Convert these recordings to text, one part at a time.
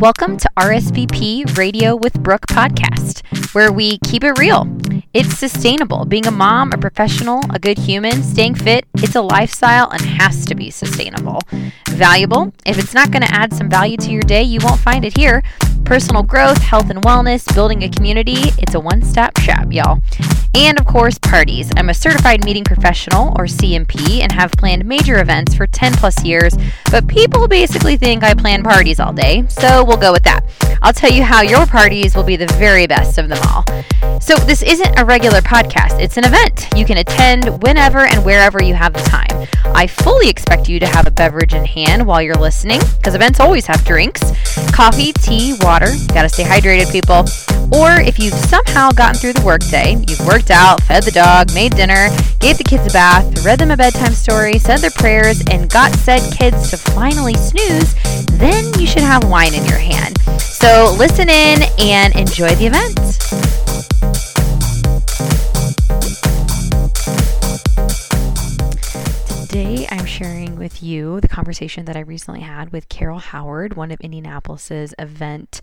Welcome to RSVP Radio with Brooke podcast, where we keep it real. It's sustainable. Being a mom, a professional, a good human, staying fit, it's a lifestyle and has to be sustainable. Valuable. If it's not going to add some value to your day, you won't find it here. Personal growth, health and wellness, building a community, it's a one stop shop, y'all. And of course, parties. I'm a certified meeting professional, or CMP, and have planned major events for 10 plus years, but people basically think I plan parties all day, so we'll go with that. I'll tell you how your parties will be the very best of them all. So, this isn't a regular podcast, it's an event. You can attend whenever and wherever you have the time. I fully expect you to have a beverage in hand while you're listening, because events always have drinks coffee, tea, water. Gotta stay hydrated, people. Or if you've somehow gotten through the workday, you've worked out, fed the dog, made dinner, gave the kids a bath, read them a bedtime story, said their prayers, and got said kids to finally snooze, then you should have wine in your hand. So listen in and enjoy the event. Sharing with you the conversation that I recently had with Carol Howard, one of Indianapolis's event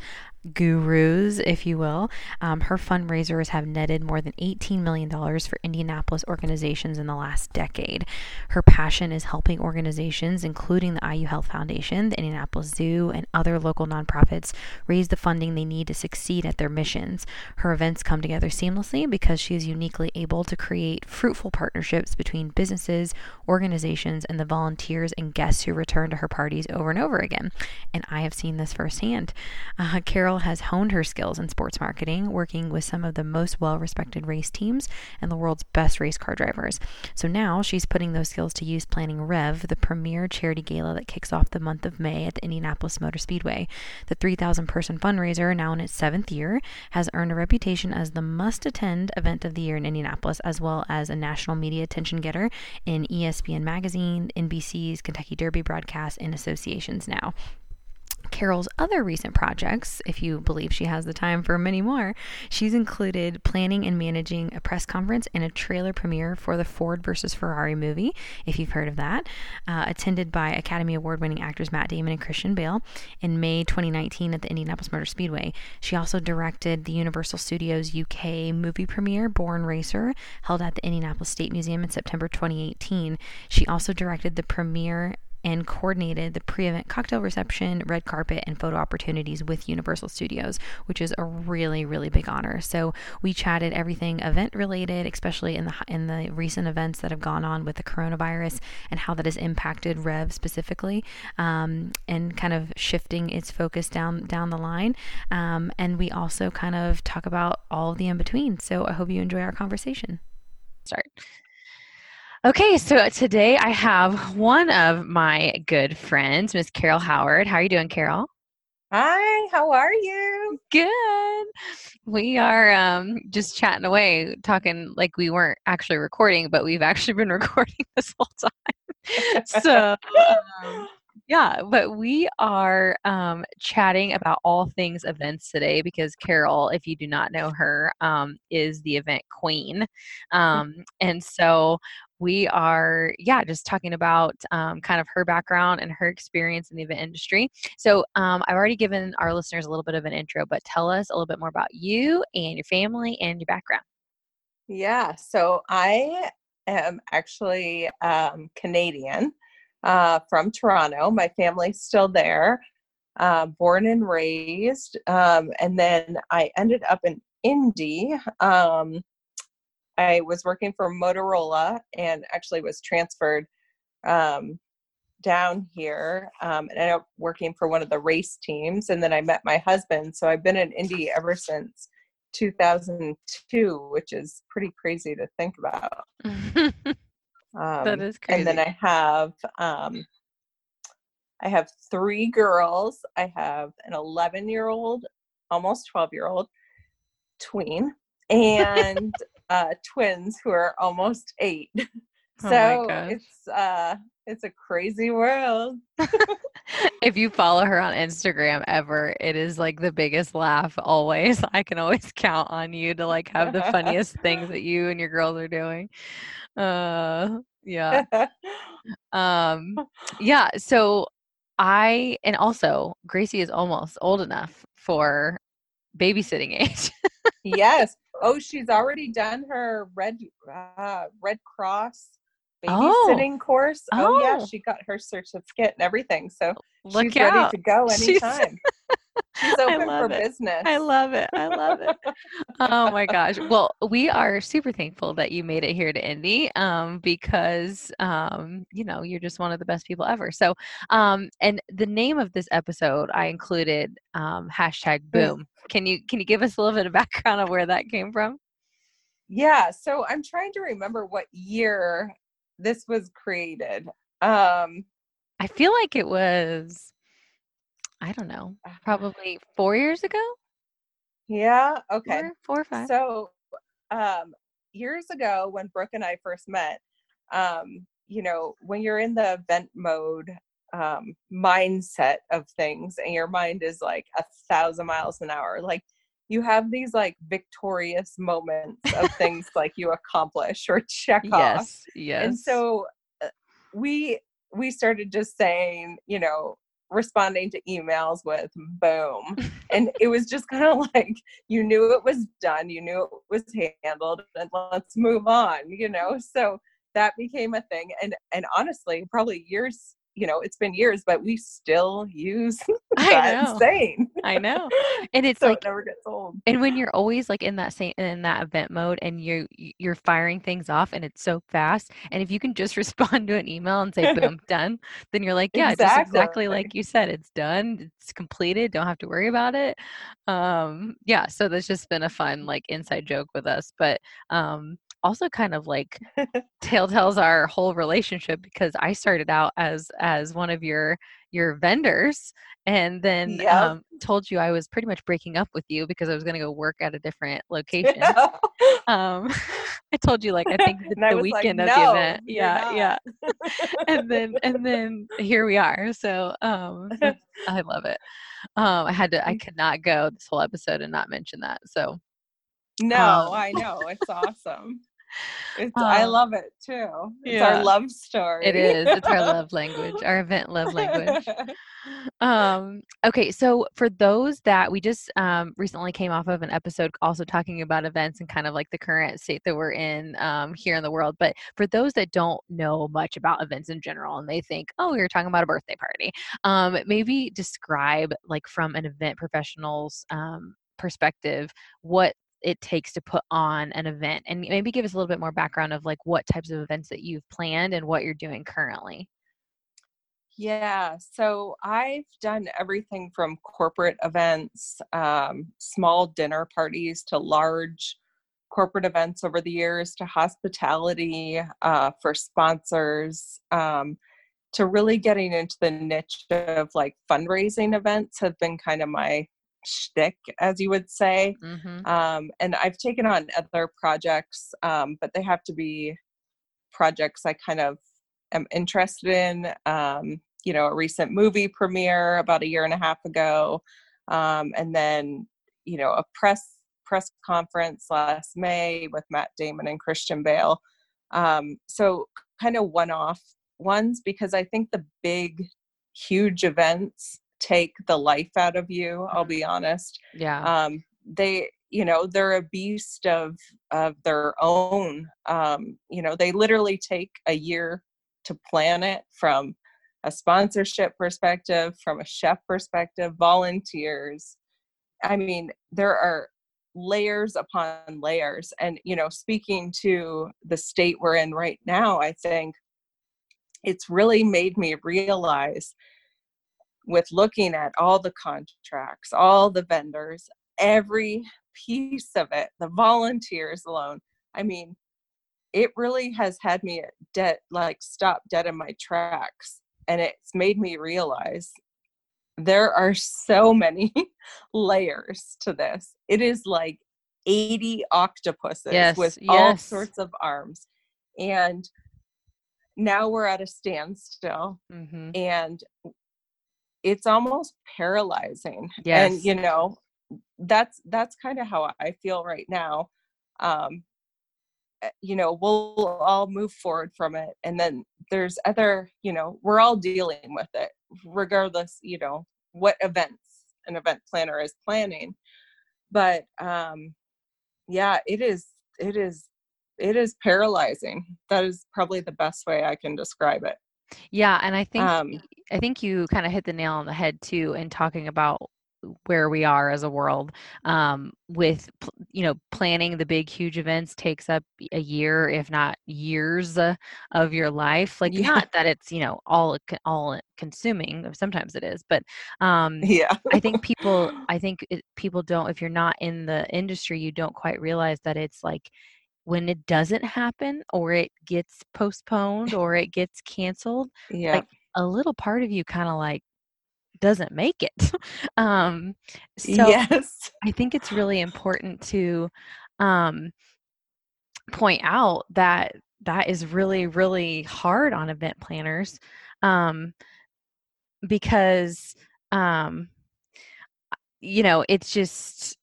gurus, if you will. Um, her fundraisers have netted more than $18 million for Indianapolis organizations in the last decade. Her passion is helping organizations, including the IU Health Foundation, the Indianapolis Zoo, and other local nonprofits, raise the funding they need to succeed at their missions. Her events come together seamlessly because she is uniquely able to create fruitful partnerships between businesses, organizations, and the volunteers and guests who return to her parties over and over again. And I have seen this firsthand. Uh, Carol has honed her skills in sports marketing, working with some of the most well respected race teams and the world's best race car drivers. So now she's putting those skills to use planning Rev, the premier charity gala that kicks off the month of May at the Indianapolis Motor Speedway. The 3,000 person fundraiser, now in its seventh year, has earned a reputation as the must attend event of the year in Indianapolis, as well as a national media attention getter in ESPN Magazine, NBC's Kentucky Derby broadcast, and associations now. Carol's other recent projects, if you believe she has the time for many more, she's included planning and managing a press conference and a trailer premiere for the Ford versus Ferrari movie, if you've heard of that, uh, attended by Academy Award winning actors Matt Damon and Christian Bale in May 2019 at the Indianapolis Motor Speedway. She also directed the Universal Studios UK movie premiere, Born Racer, held at the Indianapolis State Museum in September 2018. She also directed the premiere and coordinated the pre event cocktail reception, red carpet, and photo opportunities with Universal Studios, which is a really, really big honor. So we chatted everything event related, especially in the in the recent events that have gone on with the coronavirus and how that has impacted Rev specifically, um, and kind of shifting its focus down down the line. Um, and we also kind of talk about all the in between. So I hope you enjoy our conversation. Start. Okay, so today I have one of my good friends, Miss Carol Howard. How are you doing, Carol? Hi, how are you? Good. We are um, just chatting away, talking like we weren't actually recording, but we've actually been recording this whole time. so, um, yeah, but we are um, chatting about all things events today because Carol, if you do not know her, um, is the event queen. Um, and so we are, yeah, just talking about um, kind of her background and her experience in the event industry. So um, I've already given our listeners a little bit of an intro, but tell us a little bit more about you and your family and your background. Yeah, so I am actually um, Canadian uh, from Toronto. My family's still there, uh, born and raised. Um, and then I ended up in Indy. Um, I was working for Motorola and actually was transferred um, down here um, and ended up working for one of the race teams. And then I met my husband. So I've been in Indy ever since 2002, which is pretty crazy to think about. that Um, is crazy. And then I have um, I have three girls. I have an 11 year old, almost 12 year old tween, and uh, twins who are almost eight. Oh so it's uh, it's a crazy world. if you follow her on Instagram ever, it is like the biggest laugh always. I can always count on you to like have the funniest things that you and your girls are doing. Uh yeah. Um yeah, so I and also Gracie is almost old enough for babysitting age. Yes. Oh, she's already done her red uh, Red Cross Oh. babysitting course. Oh. oh, yeah, Oh. she got her certificate and everything. So Look she's ready to go anytime. She's, I open for it. business. I love it. I love it. oh my gosh. Well, we are super thankful that you made it here to Indy um, because, um, you know, you're just one of the best people ever. So, um, and the name of this episode, I included um, hashtag boom. Can you can you give us a little bit of background of where that came from? Yeah, so I'm trying to remember what year this was created. Um I feel like it was, I don't know, probably four years ago. yeah, okay. Four, four or five. So, um, years ago when Brooke and I first met, um, you know, when you're in the event mode um, mindset of things and your mind is like a thousand miles an hour, like you have these like victorious moments of things like you accomplish or check off. yes. Yes. And so uh, we we started just saying, you know, responding to emails with boom. and it was just kind of like you knew it was done, you knew it was handled, and let's move on, you know. So that became a thing. And and honestly, probably years, you know, it's been years, but we still use I that know. saying. I know. And it's so like it never gets old. and when you're always like in that same in that event mode and you you're firing things off and it's so fast and if you can just respond to an email and say boom done then you're like yeah just exactly Exactly. like you said it's done it's completed don't have to worry about it um yeah so that's just been a fun like inside joke with us but um also kind of like telltales our whole relationship because I started out as as one of your your vendors and then Yep. um, told you I was pretty much breaking up with you because I was going to go work at a different location. um, I told you like I think the, I was like, weekend of "No, the event. Yeah, yeah. and then and then here we are. So um, I love it. Um, I had to. Mm. I could not go this whole episode and not mention that. So No, Um, I know. It's awesome. It's I Um, love it too. It's yeah. our love story. it is. It's our love language. Our event love language. Um, okay, so for those that we just um, recently came off of an episode also talking about events and kind of like the current state that we're in um, here in the world. But for those that don't know much about events in general and they think, oh, we were talking about a birthday party, um, maybe describe, like, from an event professional's um, perspective, what it takes to put on an event and maybe give us a little bit more background of like what types of events that you've planned and what you're doing currently. Yeah, so I've done everything from corporate events, um, small dinner parties to large corporate events over the years to hospitality uh, for sponsors um, to really getting into the niche of like fundraising events have been kind of my shtick, as you would say. Mm-hmm. Um, and I've taken on other projects, um, but they have to be projects I kind of am interested in. Um, you know, a recent movie premiere about a year and a half ago, um, and then you know a press press conference last May with Matt Damon and Christian Bale. Um, so kind of one off ones because I think the big, huge events take the life out of you. I'll be honest Yeah. um, they you know they're a beast of of their own um, you know they literally take a year to plan it from a sponsorship perspective from a chef perspective volunteers i mean there are layers upon layers and you know speaking to the state we're in right now i think it's really made me realize with looking at all the contracts, all the vendors, every piece of it, the volunteers alone. I mean, it really has had me dead, like stop dead in my tracks. And it's made me realize there are so many layers to this. It is like 80 octopuses Yes, with all sorts of arms. And now we're at a standstill Mm-hmm. and it's almost paralyzing Yes. and you know that's that's kind of how i feel right now um uh, you know we'll all move forward from it and then there's other you know we're all dealing with it regardless, you know, what events an event planner is planning. But um yeah, it is it is it is paralyzing. That is probably the best way I can describe it. Yeah, and I think um, I think you kind of hit the nail on the head too in talking about where we are as a world um, with you know planning the big huge events takes up a year if not years uh, of your life like yeah. not that it's you know all all consuming sometimes it is but um yeah i think people i think it, people don't if you're not in the industry you don't quite realize that it's like when it doesn't happen or it gets postponed or it gets canceled yeah. like a little part of you kind of like doesn't make it. Um so yes. I think it's really important to um point out that that is really really hard on event planners um because um you know it's just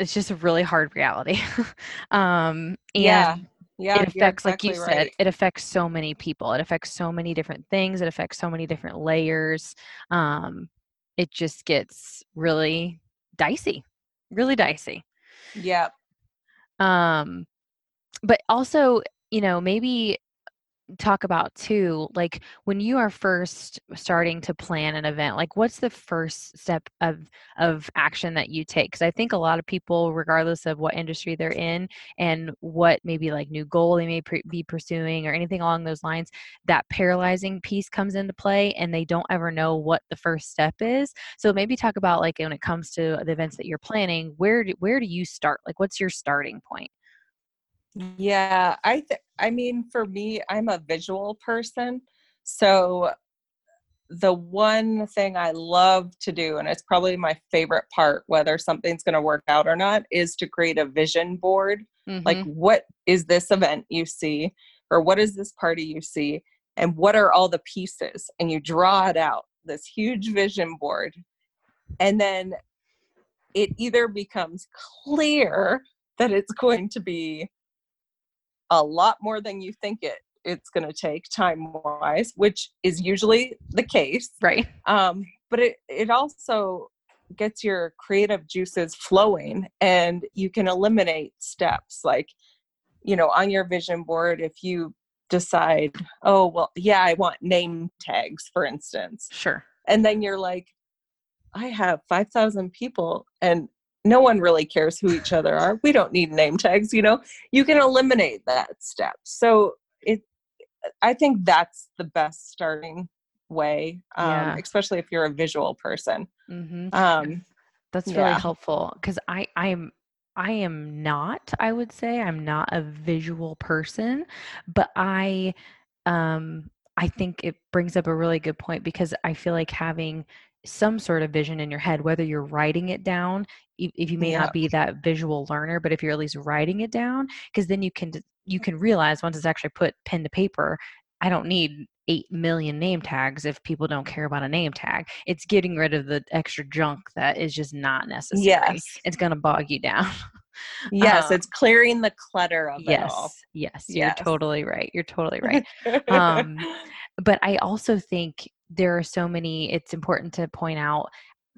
it's just a really hard reality. um, and yeah. Yeah, it affects, exactly like you right. said, it affects so many people. It affects so many different things. It affects so many different layers. Um, it just gets really dicey, really dicey. Yeah. Um, but also, you know, maybe talk about too like when you are first starting to plan an event like what's the first step of of action that you take? Because i think a lot of people regardless of what industry they're in and what maybe like new goal they may be pursuing or anything along those lines that paralyzing piece comes into play and they don't ever know what the first step is. So maybe talk about like when it comes to the events that you're planning where do, where do you start? Like what's your starting point yeah, I th- I mean for me, I'm a visual person. So the one thing I love to do and it's probably my favorite part whether something's going to work out or not is to create a vision board. Mhm. Like what is this event you see or what is this party you see and what are all the pieces and you draw it out this huge vision board and then it either becomes clear that it's going to be a lot more than you think it it's going to take time wise which is usually the case right. um, but it it also gets your creative juices flowing and you can eliminate steps like you know on your vision board if you decide oh well yeah i want name tags for instance sure. and then you're like i have 5000 people and no one really cares who each other are. We don't need name tags, you know. You can eliminate that step. So it I think that's the best starting way, um, Yeah. especially if you're a visual person. mm-hmm. Um, That's really Yeah. helpful because I I'm I am not. I would say I'm not a visual person, but I um I think it brings up a really good point because I feel like having some sort of vision in your head, whether you're writing it down, if, you may Yeah. not be that visual learner, but if you're at least writing it down, because then you can you can realize once it's actually put pen to paper, I don't need eight million name tags if people don't care about a name tag. It's getting rid of the extra junk that is just not necessary. yes, It's gonna bog you down. yes, Um, it's clearing the clutter of it all. yes, yes, Yes. you're totally right. You're totally right. Um, but I also think there are so many. It's important to point out.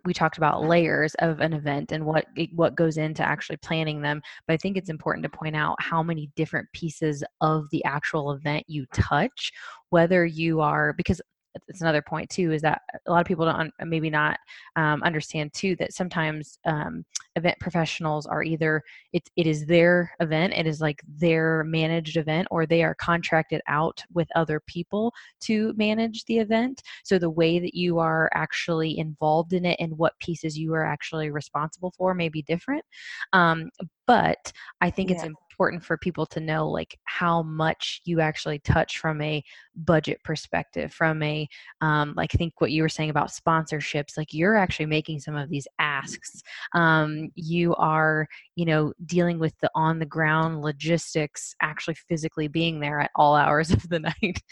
We talked about mm-hmm. layers of an event and what what goes into actually planning them. But I think it's important to point out how many different pieces of the actual event you touch. Whether you are because it's another point too is that a lot of people don't maybe not um, understand too that sometimes um, event professionals are either it, it is their event it is like their managed event or they are contracted out with other people to manage the event. So the way that you are actually involved in it and what pieces you are actually responsible for may be different um, but i think it's important for people to know like how much you actually touch from a budget perspective from a um, like think what you were saying about sponsorships like you're actually making some of these asks. Um, you are you know dealing with the on the ground logistics actually physically being there at all hours of the night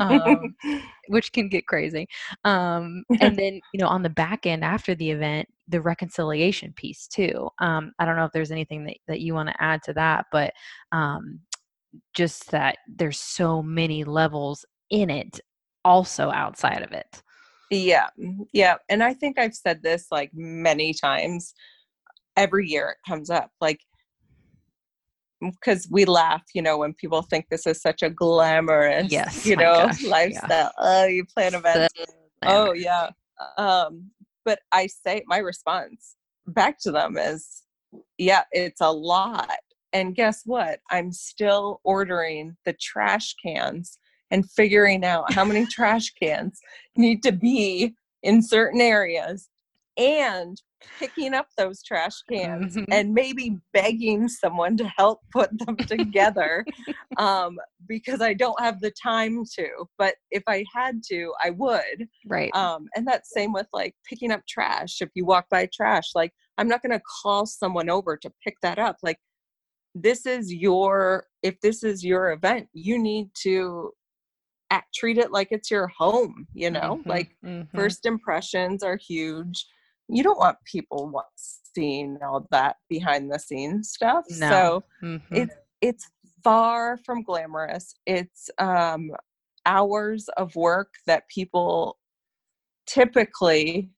um, which can get crazy. Um, and then you know on the back end after the event the reconciliation piece too. Um, i don't know if there's anything that, that you want to add to that but um, just that there's so many levels in it also outside of it Yeah, yeah. And I think I've said this like many times. Every year it comes up. Like, because we laugh, you know, when people think this is such a glamorous, Yes, you know, gosh, yeah. lifestyle. Oh, you plan events. So Oh, yeah. Um, but I say my response back to them is, yeah, it's a lot. And guess what? I'm still ordering the trash cans and figuring out how many trash cans need to be in certain areas and picking up those trash cans Mhm. and maybe begging someone to help put them together um, because I don't have the time to. But if I had to, I would. Right. Um, and that's same with like picking up trash. If you walk by trash, like I'm not going to call someone over to pick that up. Like this is your, if this is your event, you need to act, treat it like it's your home, you know, Mhm, like mhm. first impressions are huge. You don't want people seeing all that behind the scenes stuff. No. So Mhm. it's it's far from glamorous. It's um, hours of work that people typically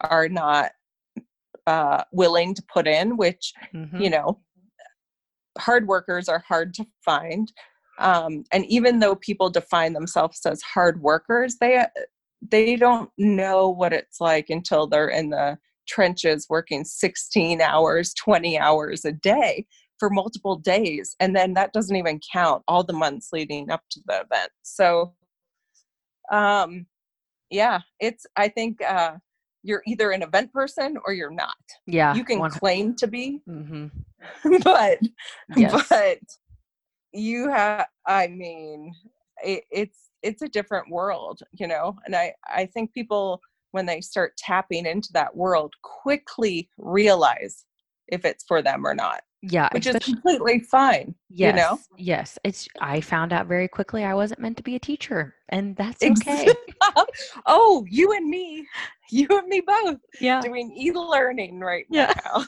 are not uh, willing to put in, which you know, hard workers are hard to find. Um, and even though people define themselves as hard workers, they they don't know what it's like until they're in the trenches working 16 hours, 20 hours a day for multiple days. And then that doesn't even count all the months leading up to the event. So um yeah, it's I think uh you're either an event person or you're not. yeah. You can one- claim to be, mhm. but Yes. but you have i mean it, it's it's a different world you know and i i think people when they start tapping into that world quickly realize if it's for them or not yeah. which is completely fine yes. you know Yes. It's. I found out very quickly I wasn't meant to be a teacher, and that's okay. oh you and me you and me both yeah. doing e-learning right Yeah. now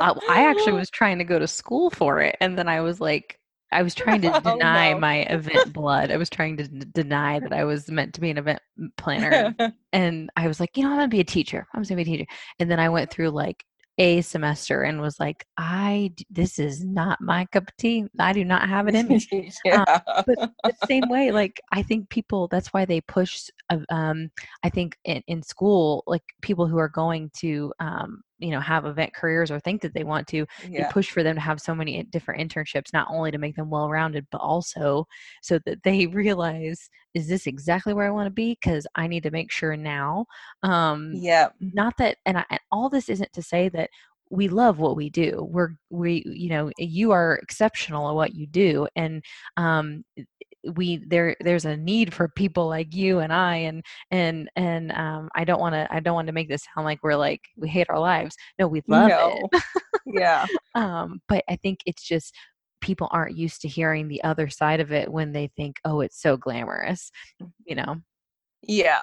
Uh, I actually was trying to go to school for it, and then I was like, I was trying to Oh, deny no. my event blood. I was trying to d- deny that I was meant to be an event planner, and I was like, you know, I'm gonna be a teacher. I'm just gonna be a teacher. And then I went through like a semester and was like, I this is not my cup of tea. I do not have it in me. yeah but the same way like i think people that's why they push uh, um i think in, in school like people who are going to um you know have event careers or think that they want to yeah. push for them to have so many different internships not only to make them well rounded but also so that they realize is this exactly where i want to be? Because i need to make sure now. Um yeah not that and, I, and all this isn't to say that we love what we do. We're we you know you are exceptional at what you do and um we there there's a need for people like you and I and and and um I don't want to I don't want to make this sound like we're like we hate our lives no we love no it yeah um but I think it's just people aren't used to hearing the other side of it when they think oh it's so glamorous you know Yeah.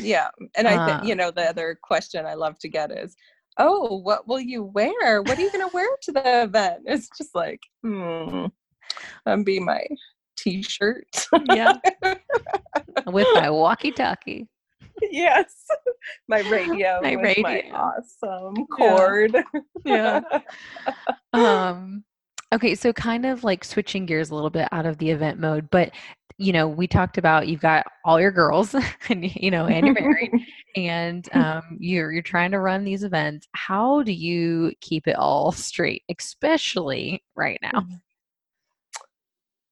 Yeah. And I think, you know, the other question I love to get is, oh, what will you wear? What are you going to wear to the event? It's just like, hmm, I'm be my t shirt. yeah with my walkie talkie yes. My radio. My with My radio. awesome Yeah. cord. Yeah. um okay so kind of like switching gears a little bit out of the event mode but you know we talked about you've got all your girls and you know and you're married and um you're you're trying to run these events how do you keep it all straight especially right now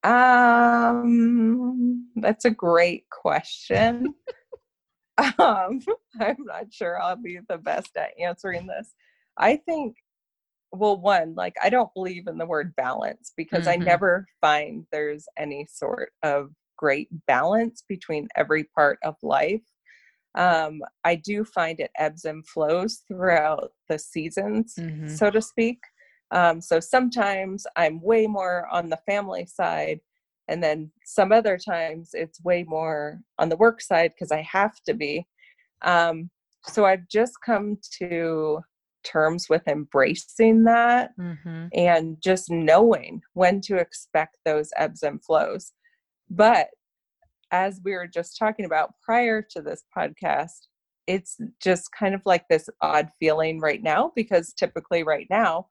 Um, that's a great question. um, I'm not sure I'll be the best at answering this. I think, well, one, like I don't believe in the word balance because I Mhm. never find there's any sort of great balance between every part of life. Um, I do find it ebbs and flows throughout the seasons Mhm. so to speak. Um, so sometimes I'm way more on the family side, and then some other times it's way more on the work side because I have to be. Um, so I've just come to terms with embracing that Mhm. and just knowing when to expect those ebbs and flows. But as we were just talking about prior to this podcast, it's just kind of like this odd feeling right now because typically right now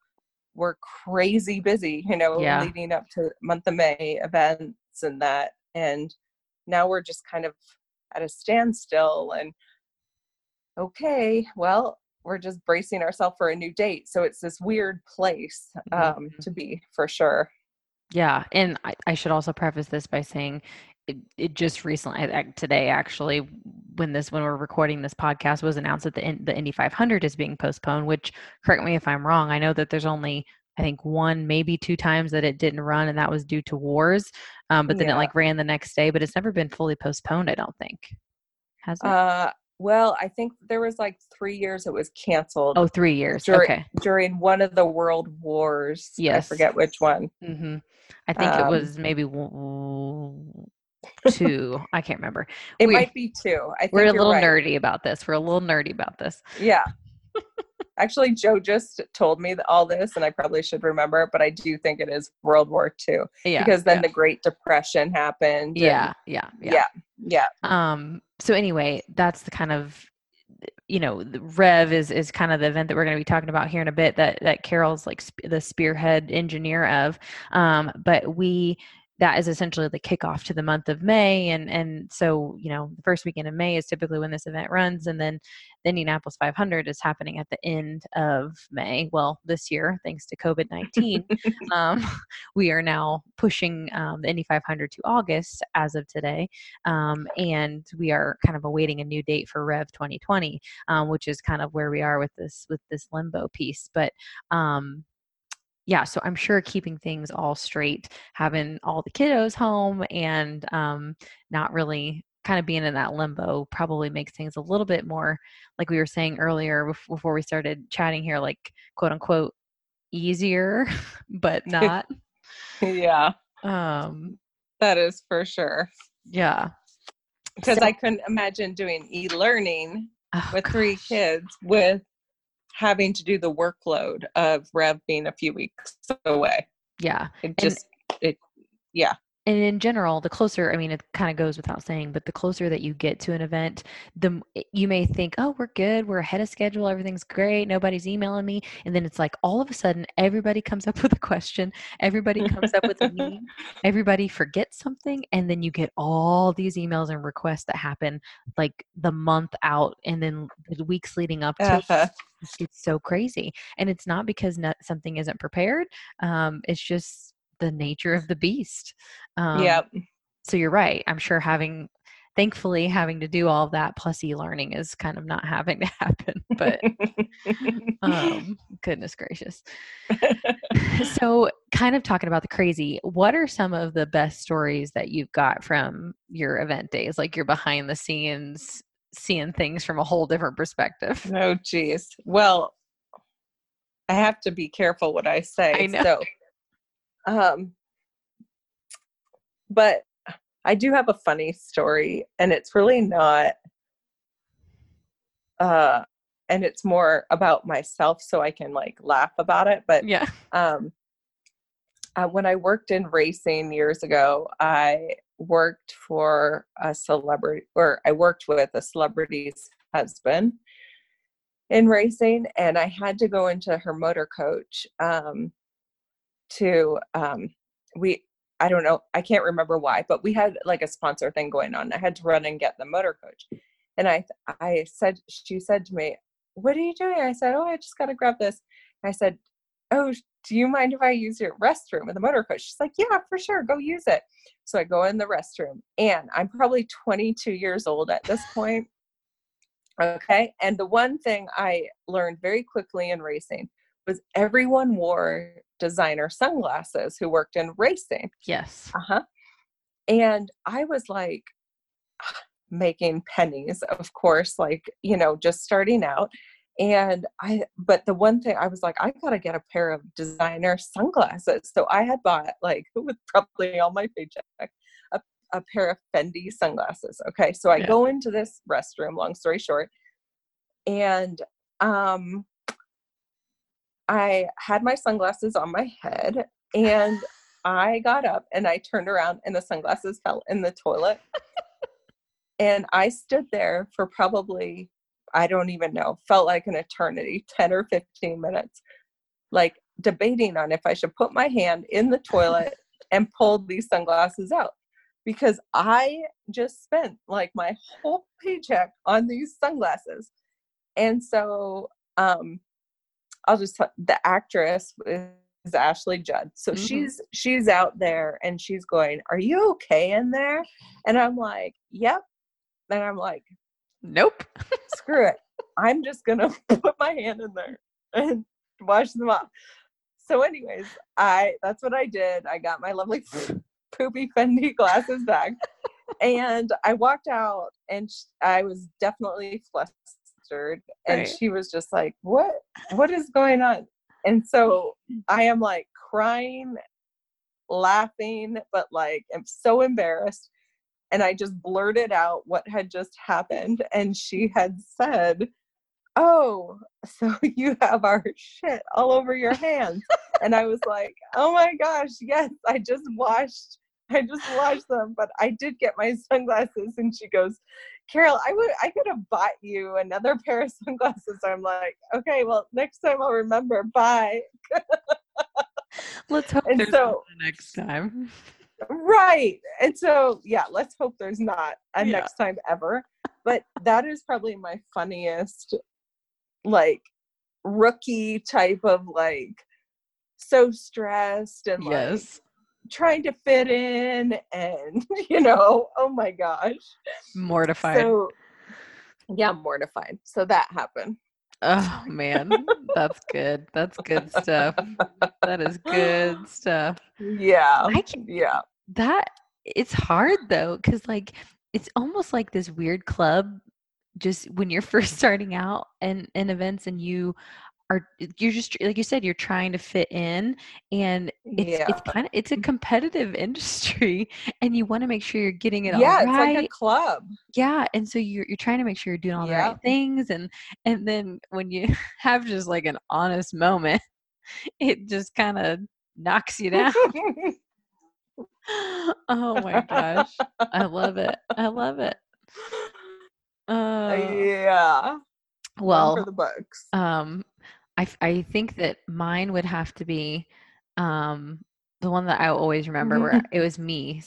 we're crazy busy, you know, Yeah. leading up to month of May events and that. And now we're just kind of at a standstill and okay, well, we're just bracing ourselves for a new date. So it's this weird place um, Mhm. to be for sure. Yeah, and I, I should also preface this by saying it, it just recently today actually when this when we're recording this podcast was announced that the the Indy 500 is being postponed. Which correct me if I'm wrong. I know that there's only I think one maybe two times that it didn't run, and that was due to wars. Um, but then it like ran the next day, but it's never been fully postponed. I don't think has it. Uh, well, I think there was like three years it was canceled oh, three years. during, okay. during one of the world wars. Yes. I forget which one. hmm I think it Um, was maybe two. I can't remember. It We- might be two. I think We're a little right. nerdy about this. We're a little nerdy about this. Yeah. Actually, Joe just told me all this, and I probably should remember it, but I do think it is World War II Yeah. because then yeah. the Great Depression happened. and- yeah, yeah, yeah, yeah, yeah. Um. So anyway, that's the kind of you know the rev is is kind of the event that we're going to be talking about here in a bit that that carol's like sp- the spearhead engineer of um but we that is essentially the kickoff to the month of may and and so you know the first weekend of may is typically when this event runs and then the indianapolis 500 is happening at the end of may. Well this year thanks to covid-19 um, we are now pushing um, the indy 500 to august as of today um, and we are kind of awaiting a new date for rev 2020 um, which is kind of where we are with this with this limbo piece. But um, yeah so i'm sure keeping things all straight having all the kiddos home and um, not really kind of being in that limbo probably makes things a little bit more like we were saying earlier before we started chatting here like quote unquote easier but not. Yeah, um that is for sure. yeah. Because So- I couldn't imagine doing e learning Oh, with three kids with having to do the workload of Rev being a few weeks away. yeah It just, it, yeah. And in general the closer i mean it kind of goes without saying but the closer that you get to an event the you may think oh we're good we're ahead of schedule everything's great nobody's emailing me and then it's like all of a sudden everybody comes up with a question everybody comes up with a meme everybody forgets something and then you get all these emails and requests that happen like the month out and then the weeks leading up to. Uh-huh. it's, it's so crazy and it's not because not, something isn't prepared um, it's just the nature of the beast um, yep. so you're right i'm sure having thankfully having to do all of that plus e-learning is kind of not having to happen but um goodness gracious so kind of talking about the crazy what are some of the best stories that you've got from your event days like you're behind the scenes seeing things from a whole different perspective oh, geez. Well, I have to be careful what I say. I know. So, um, but I do have a funny story, and it's really not. Uh, and it's more about myself, so I can like laugh about it. But yeah um, uh, when I worked in racing years ago, I worked for a celebrity, or I worked with a celebrity's husband in racing, and I had to go into her motor coach um, to um, we. I don't know. I can't remember why, but we had like a sponsor thing going on. I had to run and get the motor coach, and I I said she said to me, "What are you doing?" I said, "Oh, I just got to grab this." I said, "Oh, do you mind if I use your restroom in the motor coach? She's like, yeah, for sure, go use it. So I go in the restroom, and I'm probably 22 years old at this point. Okay. And the one thing I learned very quickly in racing was everyone wore designer sunglasses who worked in racing. yes Uh huh. And I was like making pennies, of course, like, you know, just starting out. And I, but the one thing I was like, I got to get a pair of designer sunglasses. So I had bought, like, with probably all my paycheck, a, a pair of Fendi sunglasses. Okay. So I Yeah. go into this restroom, long story short, and, um, I had my sunglasses on my head and I got up and I turned around and the sunglasses fell in the toilet. and I stood there for probably, I don't even know, felt like an eternity 10 or 15 minutes, like debating on if I should put my hand in the toilet and pull these sunglasses out because I just spent like my whole paycheck on these sunglasses. And so um I'll just tell the actress is Ashley Judd. So mm-hmm. she's she's out there and she's going, "Are you okay in there?" And I'm like, "Yep." And I'm like, "Nope. screw it. I'm just going to put my hand in there and wash them off." So anyways, I that's what I did. I got my lovely poopy Fendi glasses back. and I walked out and I was definitely flustered and right. she was just like, "What what is going on?" And so I am like crying, laughing, but like I'm so embarrassed. And I just blurted out what had just happened. And she had said, Oh, so you have our shit all over your hands. and I was like, Oh my gosh, yes, I just washed I just washed them, but I did get my sunglasses. And she goes, Carol, I would I could have bought you another pair of sunglasses. I'm like, okay, well, next time I'll remember. Bye. let's hope and there's so, next time. Right. And so yeah, let's hope there's not a yeah. next time ever. But that is probably my funniest like rookie type of like so stressed and like yes trying to fit in and you know oh my gosh. Mortified. So yeah mortified. So that happened. Oh man. That's good. That's good stuff. That is good stuff. Yeah. I can, yeah. that it's hard though because like it's almost like this weird club just when you're first starting out and in events and you are you're just like you said you're trying to fit in and it's yeah. it's kind of it's a competitive industry and you want to make sure you're getting it yeah all right. it's like a club. Yeah and so you're you're trying to make sure you're doing all yeah. the right things and and then when you have just like an honest moment it just kind of knocks you down. Oh my gosh. I love it. I love it. Uh, yeah. Well for the books. um I, I think that mine would have to be um, the one that I always remember where it was me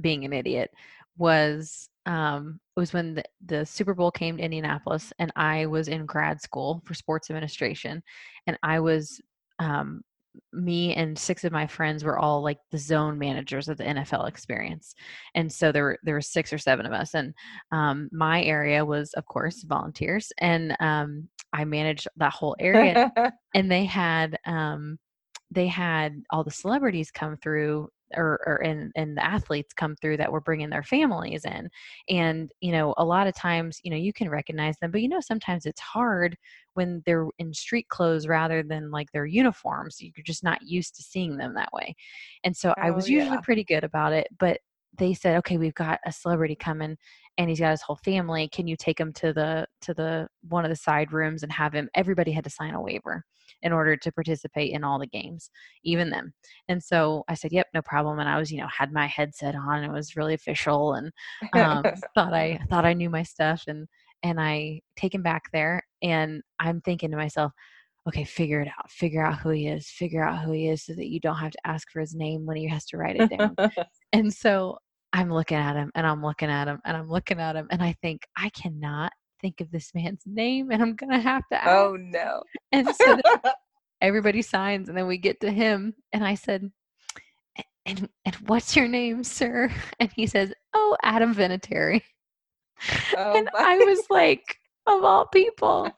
being an idiot was um, it was when the, the Super Bowl came to Indianapolis and I was in grad school for sports administration and I was um, me and six of my friends were all like the zone managers of the NFL experience. And so there were there were six or seven of us. And um, my area was, of course, volunteers. And um, I managed that whole area. and they had um, they had all the celebrities come through or, or and, and the athletes come through that were bringing their families in. And you know a lot of times you know you can recognize them but you know sometimes it's hard when they're in street clothes rather than like their uniforms. You're just not used to seeing them that way. And so oh, i was usually yeah. pretty good about it but they said okay we've got a celebrity coming and he's got his whole family. Can you take him to the to the one of the side rooms and have him everybody had to sign a waiver in order to participate in all the games, even them. And so I said, "Yep, no problem." And I was, you know, had my headset on. It was really official, and um, thought I thought I knew my stuff. And and I take him back there, and I'm thinking to myself, okay, figure it out. Figure out who he is. Figure out who he is so that you don't have to ask for his name when he has to write it down. and so I'm looking at him and I'm looking at him and I'm looking at him and I think I cannot think of this man's name and I'm going to have to ask. Oh, no. And so everybody signs and then we get to him and I said, and, and what's your name, sir? And he says, oh, Adam Vinatieri. Oh, and I was like, of all people,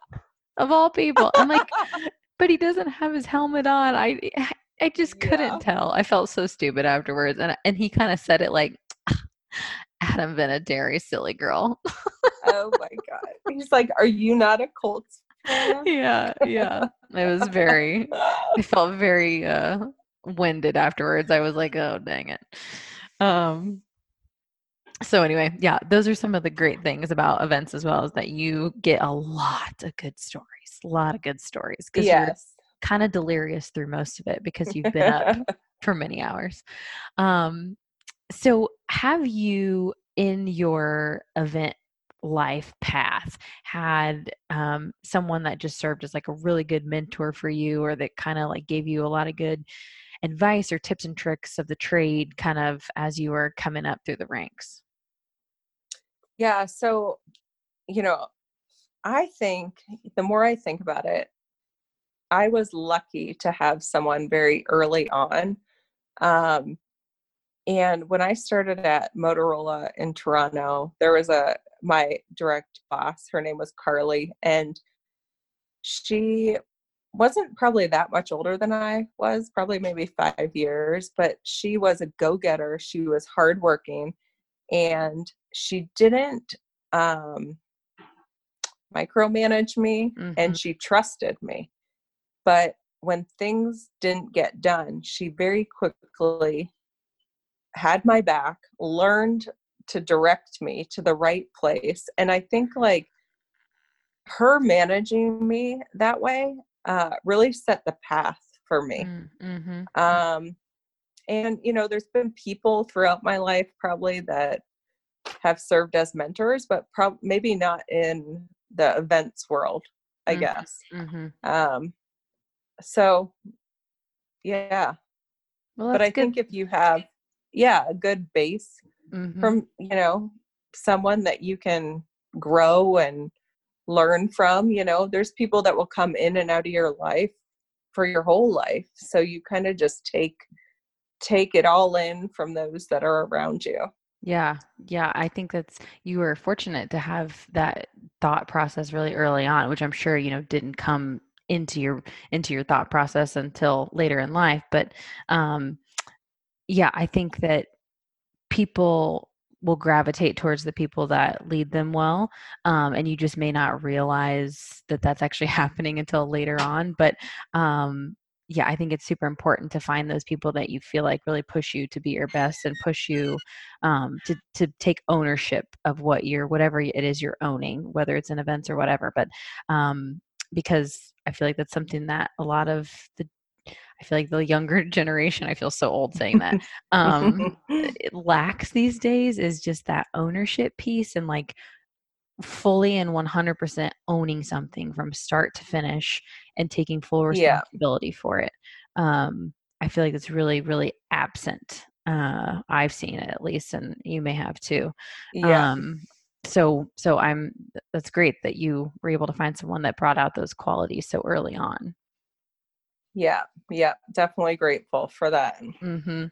of all people. I'm like, but he doesn't have his helmet on. I, I just couldn't yeah. tell. I felt so stupid afterwards. And, and he kind of said it like, Adam Vinatieri, silly girl. oh my god. He's like, Are you not a Colts fan? Yeah, yeah. It was very I felt very uh winded afterwards. I was like, oh dang it. Um so anyway, yeah, those are some of the great things about events as well is that you get a lot of good stories. A lot of good stories. Because yes. you're kind of delirious through most of it because you've been up for many hours. Um so have you in your event life path had um, someone that just served as like a really good mentor for you or that kind of like gave you a lot of good advice or tips and tricks of the trade kind of as you were coming up through the ranks? Yeah so you know i think the more i think about it i was lucky to have someone very early on um, and when i started at motorola in toronto there was a my direct boss. Her name was Carly, and she wasn't probably that much older than I was, probably maybe five years, but she was a go getter. She was hardworking and she didn't um, micromanage me mm-hmm. and she trusted me. But when things didn't get done, she very quickly had my back, learned to direct me to the right place and i think like her managing me that way uh, really set the path for me mm, mm-hmm. um, and you know there's been people throughout my life probably that have served as mentors but prob- maybe not in the events world i mm-hmm. guess mm-hmm. um, so yeah well, but i good. think if you have yeah a good base mm-hmm. from you know someone that you can grow and learn from you know there's people that will come in and out of your life for your whole life so you kind of just take take it all in from those that are around you yeah yeah i think that's you were fortunate to have that thought process really early on which i'm sure you know didn't come into your into your thought process until later in life but um yeah i think that people will gravitate towards the people that lead them well um, and you just may not realize that that's actually happening until later on but um, yeah i think it's super important to find those people that you feel like really push you to be your best and push you um, to, to take ownership of what you're whatever it is you're owning whether it's in events or whatever but um, because i feel like that's something that a lot of the I feel like the younger generation, I feel so old saying that, um, it lacks these days is just that ownership piece and like fully and 100% owning something from start to finish and taking full responsibility yeah. for it. Um, I feel like it's really, really absent. Uh, I've seen it at least, and you may have too. Yeah. Um, so, so I'm. That's great that you were able to find someone that brought out those qualities so early on. Yeah, yeah, definitely grateful for that. Mm-hmm.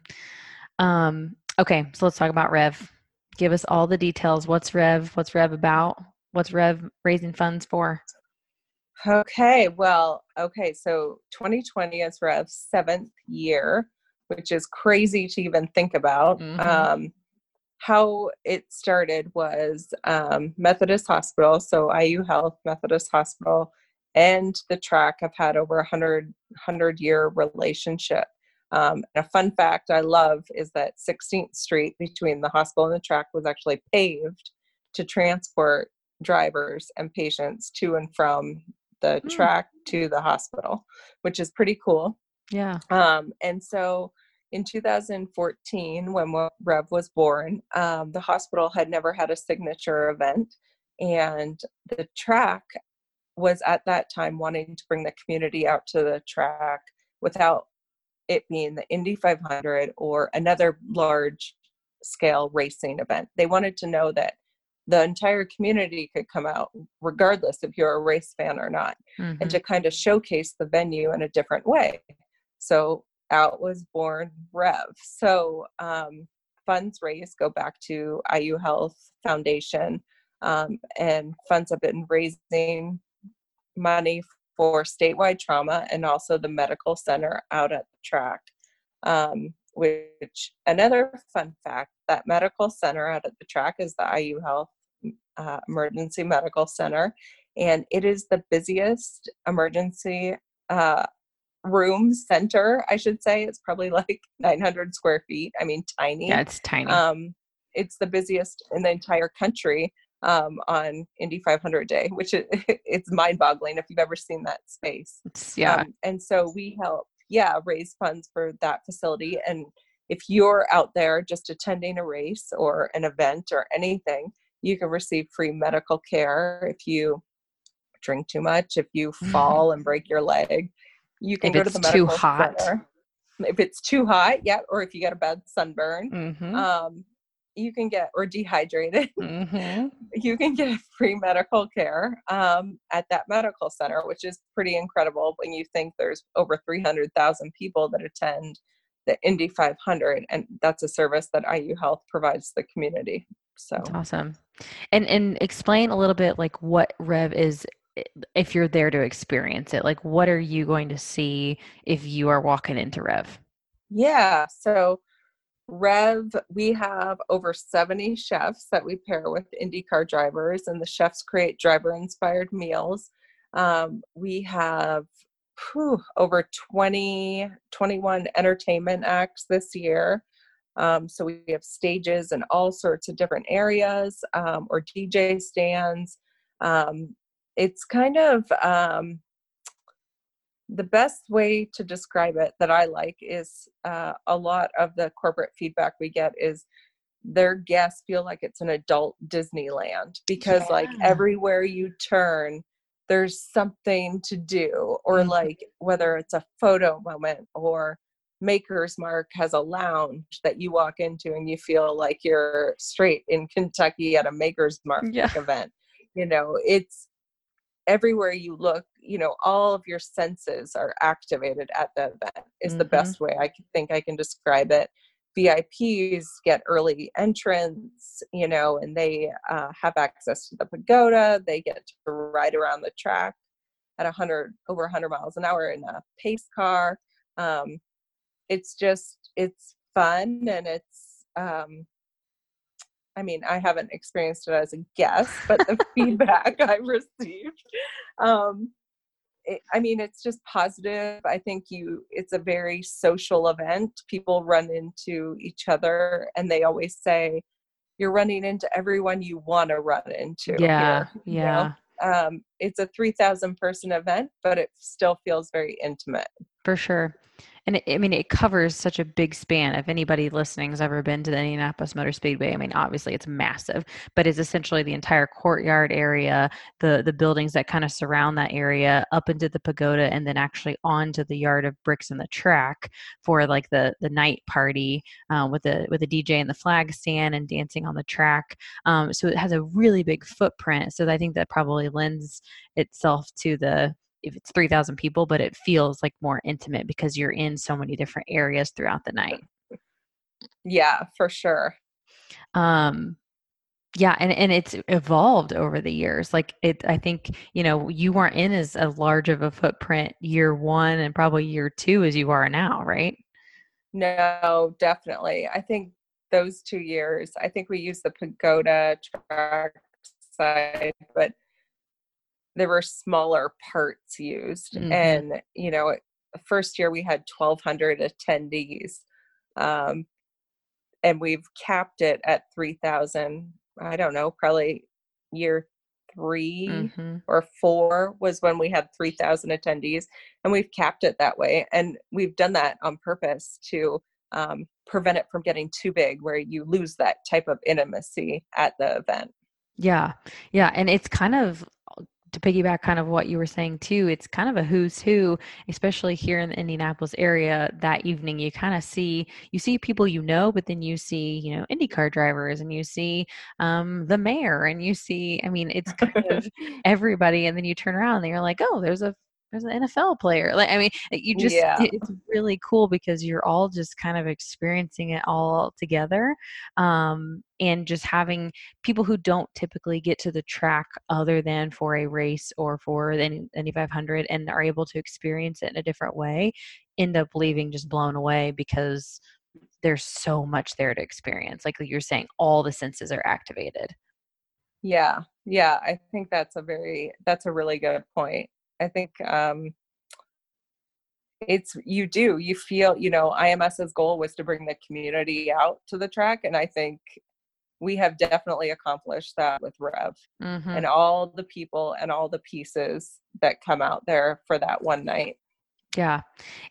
Um, okay, so let's talk about Rev. Give us all the details. What's Rev? What's Rev about? What's Rev raising funds for? Okay, well, okay, so 2020 is Rev's seventh year, which is crazy to even think about. Mm-hmm. Um, how it started was um, Methodist Hospital, so IU Health Methodist Hospital and the track have had over a 100, 100 year relationship. Um, and a fun fact I love is that 16th Street between the hospital and the track was actually paved to transport drivers and patients to and from the mm. track to the hospital, which is pretty cool. Yeah. Um, and so in 2014, when Rev was born, um, the hospital had never had a signature event. And the track was at that time wanting to bring the community out to the track without it being the Indy 500 or another large scale racing event. They wanted to know that the entire community could come out, regardless if you're a race fan or not, mm-hmm. and to kind of showcase the venue in a different way. So out was born Rev. So um, funds raised go back to IU Health Foundation, um, and funds have been raising money for statewide trauma and also the medical center out at the track. Um, which another fun fact that medical center out at the track is the IU Health uh, Emergency Medical Center, and it is the busiest emergency uh, room center. I should say it's probably like 900 square feet. I mean, tiny. Yeah, it's tiny. Um, it's the busiest in the entire country um, on Indy 500 Day, which is, it's mind boggling if you've ever seen that space. Yeah. Um, and so we help, yeah, raise funds for that facility. And if you're out there just attending a race or an event or anything, you can receive free medical care if you drink too much, if you fall and break your leg. You can if go to the medical too hot. center. If it's too hot, yeah, or if you get a bad sunburn, Mm-hmm. um, you can get or dehydrated. mm-hmm. you can get free medical care um, at that medical center, which is pretty incredible when you think there's over 300,000 people that attend the Indy 500, and that's a service that IU Health provides the community. So, That's awesome. And and explain a little bit like what Rev is if you're there to experience it. Like what are you going to see if you are walking into Rev? yeah, so Rev, we have over 70 chefs that we pair with IndyCar drivers, and the chefs create driver inspired meals. Um, we have whew, over 20, 21 entertainment acts this year. Um, so we have stages in all sorts of different areas um, or DJ stands. Um, it's kind of um, the best way to describe it that I like is uh, a lot of the corporate feedback we get is their guests feel like it's an adult Disneyland because like everywhere you turn, there's something to do, or Mhm. like whether it's a photo moment or Maker's Mark has a lounge that you walk into and you feel like you're straight in Kentucky at a Maker's Mark Yeah. event. You know, it's everywhere you look, you know, all of your senses are activated at the event, is the Mhm. best way I think I can describe it. VIPs get early entrance, you know, and they uh, have access to the pagoda. They get to ride around the track at 100 over 100 miles an hour in a pace car. Um, it's just it's fun and it's um, I mean, I haven't experienced it as a guest, but the feedback I've received, um, it, I mean, it's just positive. I think you, it's a very social event. People run into each other, and they always say, "You're running into everyone you want to run into." Yeah. here," you know? Yeah. Um, it's a three thousand person event, but it still feels very intimate. For sure. And it, I mean, it covers such a big span. If anybody listening has ever been to the Indianapolis Motor Speedway, I mean, obviously it's massive, but it's essentially the entire courtyard area, the the buildings that kind of surround that area, up into the pagoda, and then actually onto the yard of bricks and the track for like the the night party uh, with the with the DJ and the flag stand and dancing on the track. Um, so it has a really big footprint. So I think that probably lends itself to the if it's 3000 people but it feels like more intimate because you're in so many different areas throughout the night Yeah, for sure. um yeah and and it's evolved over the years like it i think you know you weren't in as a large of a footprint year one and probably year two as you are now right No, definitely. I think those two years, I think we used the pagoda track side, but there were smaller parts used. Mhm. And, you know, first year we had 1,200 attendees. Um, and we've capped it at 3,000. I don't know, probably year 3 mm-hmm. or four was when we had 3,000 attendees, and we've capped it that way. And we've done that on purpose to um, prevent it from getting too big, where you lose that type of intimacy at the event. Yeah. Yeah. And it's kind of to piggyback kind of what you were saying too, it's kind of a who's who, especially here in the Indianapolis area that evening. You kind of see you see people you know, but then you see, you know, IndyCar drivers and you see um the mayor and you see, I mean, it's kind of everybody, and then you turn around and you're like, oh, there's a there's an NFL player. Like, I mean, you just, yeah. it's really cool because you're all just kind of experiencing it all together, um, and just having people who don't typically get to the track other than for a race or for the Indy Indy 500 and are able to experience it in a different way, end up leaving just blown away because there's so much there to experience. Like you're saying, all the senses are activated. Yeah, yeah, I think that's a very that's a really good point. I think um it's you do you feel you know IMS's goal was to bring the community out to the track and I think we have definitely accomplished that with Rev Mm-hmm. and all the people and all the pieces that come out there for that one night. Yeah.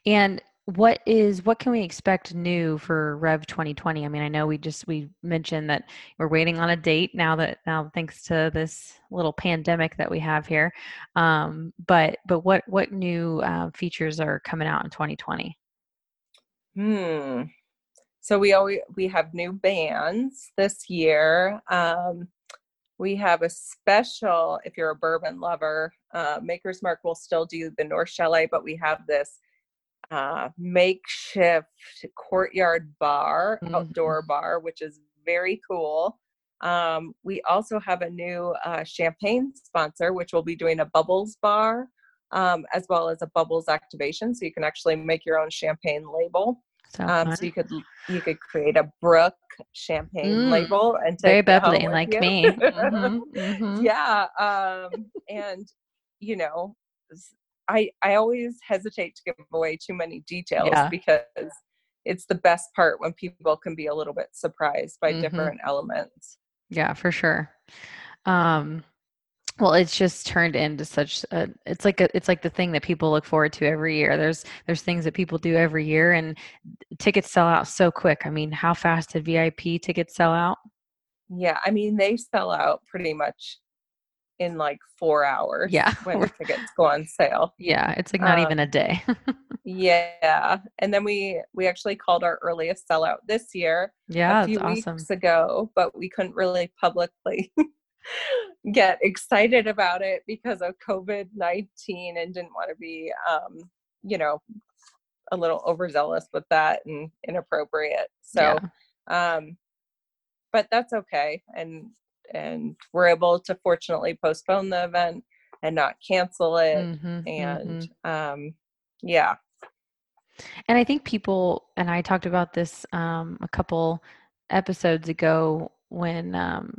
And what is what can we expect new for Rev 2020? I mean, I know we just we mentioned that we're waiting on a date now that now thanks to this little pandemic that we have here. Um, but but what what new uh, features are coming out in 2020? Hmm. So we always we have new bands this year. Um, we have a special if you're a bourbon lover. Uh, Maker's Mark will still do the North Chalet, but we have this uh, makeshift courtyard bar, mm-hmm. outdoor bar, which is very cool. Um, we also have a new uh, champagne sponsor, which will be doing a bubbles bar um, as well as a bubbles activation. So you can actually make your own champagne label. So, um, so you could you could create a Brook champagne mm, label and take very bubbly like you. me. mm-hmm, mm-hmm. Yeah, um, and you know I I always hesitate to give away too many details yeah. because it's the best part when people can be a little bit surprised by mm-hmm. different elements. Yeah, for sure. Um well it's just turned into such a it's like a it's like the thing that people look forward to every year there's there's things that people do every year and tickets sell out so quick i mean how fast did vip tickets sell out yeah i mean they sell out pretty much in like four hours. Yeah. When tickets go on sale. Yeah. It's like not um, even a day. yeah. And then we we actually called our earliest sellout this year. Yeah. A few awesome. weeks ago, but we couldn't really publicly get excited about it because of COVID nineteen and didn't want to be um, you know, a little overzealous with that and inappropriate. So yeah. um but that's okay. And and we're able to fortunately postpone the event and not cancel it mm-hmm, and mm-hmm. um yeah and i think people and i talked about this um a couple episodes ago when um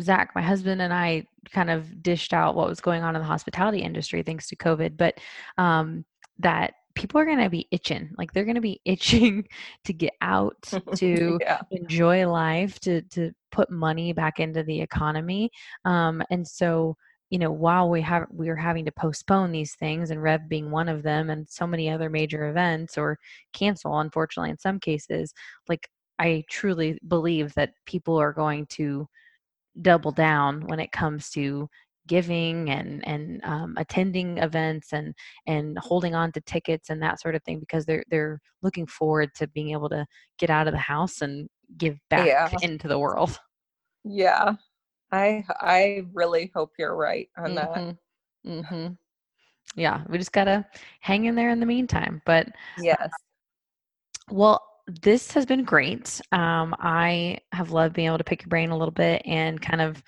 zach my husband and i kind of dished out what was going on in the hospitality industry thanks to covid but um that people are going to be itching like they're going to be itching to get out to yeah. enjoy life to to put money back into the economy um, and so you know while we have we are having to postpone these things and rev being one of them and so many other major events or cancel unfortunately in some cases like i truly believe that people are going to double down when it comes to giving and and um, attending events and and holding on to tickets and that sort of thing because they're they're looking forward to being able to get out of the house and give back yeah. into the world. Yeah, I I really hope you're right on mm-hmm. that. Mm-hmm. Yeah, we just gotta hang in there in the meantime. But yes, well, this has been great. Um, I have loved being able to pick your brain a little bit and kind of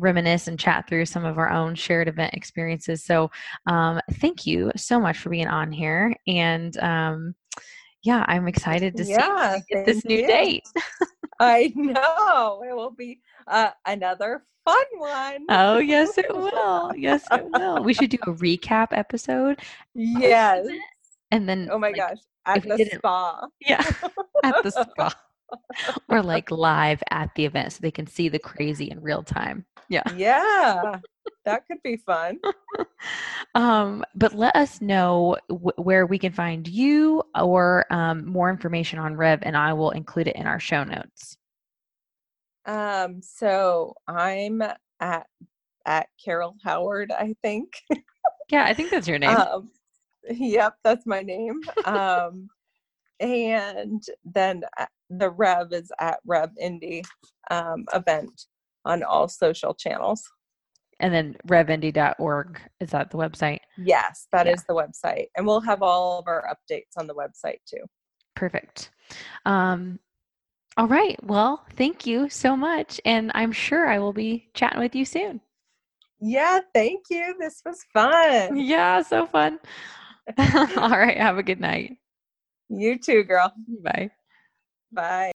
reminisce and chat through some of our own shared event experiences. So, um, thank you so much for being on here. And um, yeah, I'm excited to yeah, see this new you. date. I know it will be uh, another fun one. Oh yes, it will. Yes, it will. We should do a recap episode. Yes. And then, oh my like, gosh, at the spa. Yeah, at the spa. Or like live at the event so they can see the crazy in real time. Yeah. Yeah. that could be fun. um, but let us know w- where we can find you or um, more information on Rev, and I will include it in our show notes. Um, so I'm at at Carol Howard, I think. yeah, I think that's your name. Um, yep, that's my name. Um, and then uh, the Rev is at Rev Indy um, event on all social channels. And then revindy.org is that the website? Yes, that yeah. is the website. And we'll have all of our updates on the website too. Perfect. Um, all right. Well, thank you so much. And I'm sure I will be chatting with you soon. Yeah, thank you. This was fun. Yeah, so fun. all right. Have a good night. You too, girl. Bye. Bye.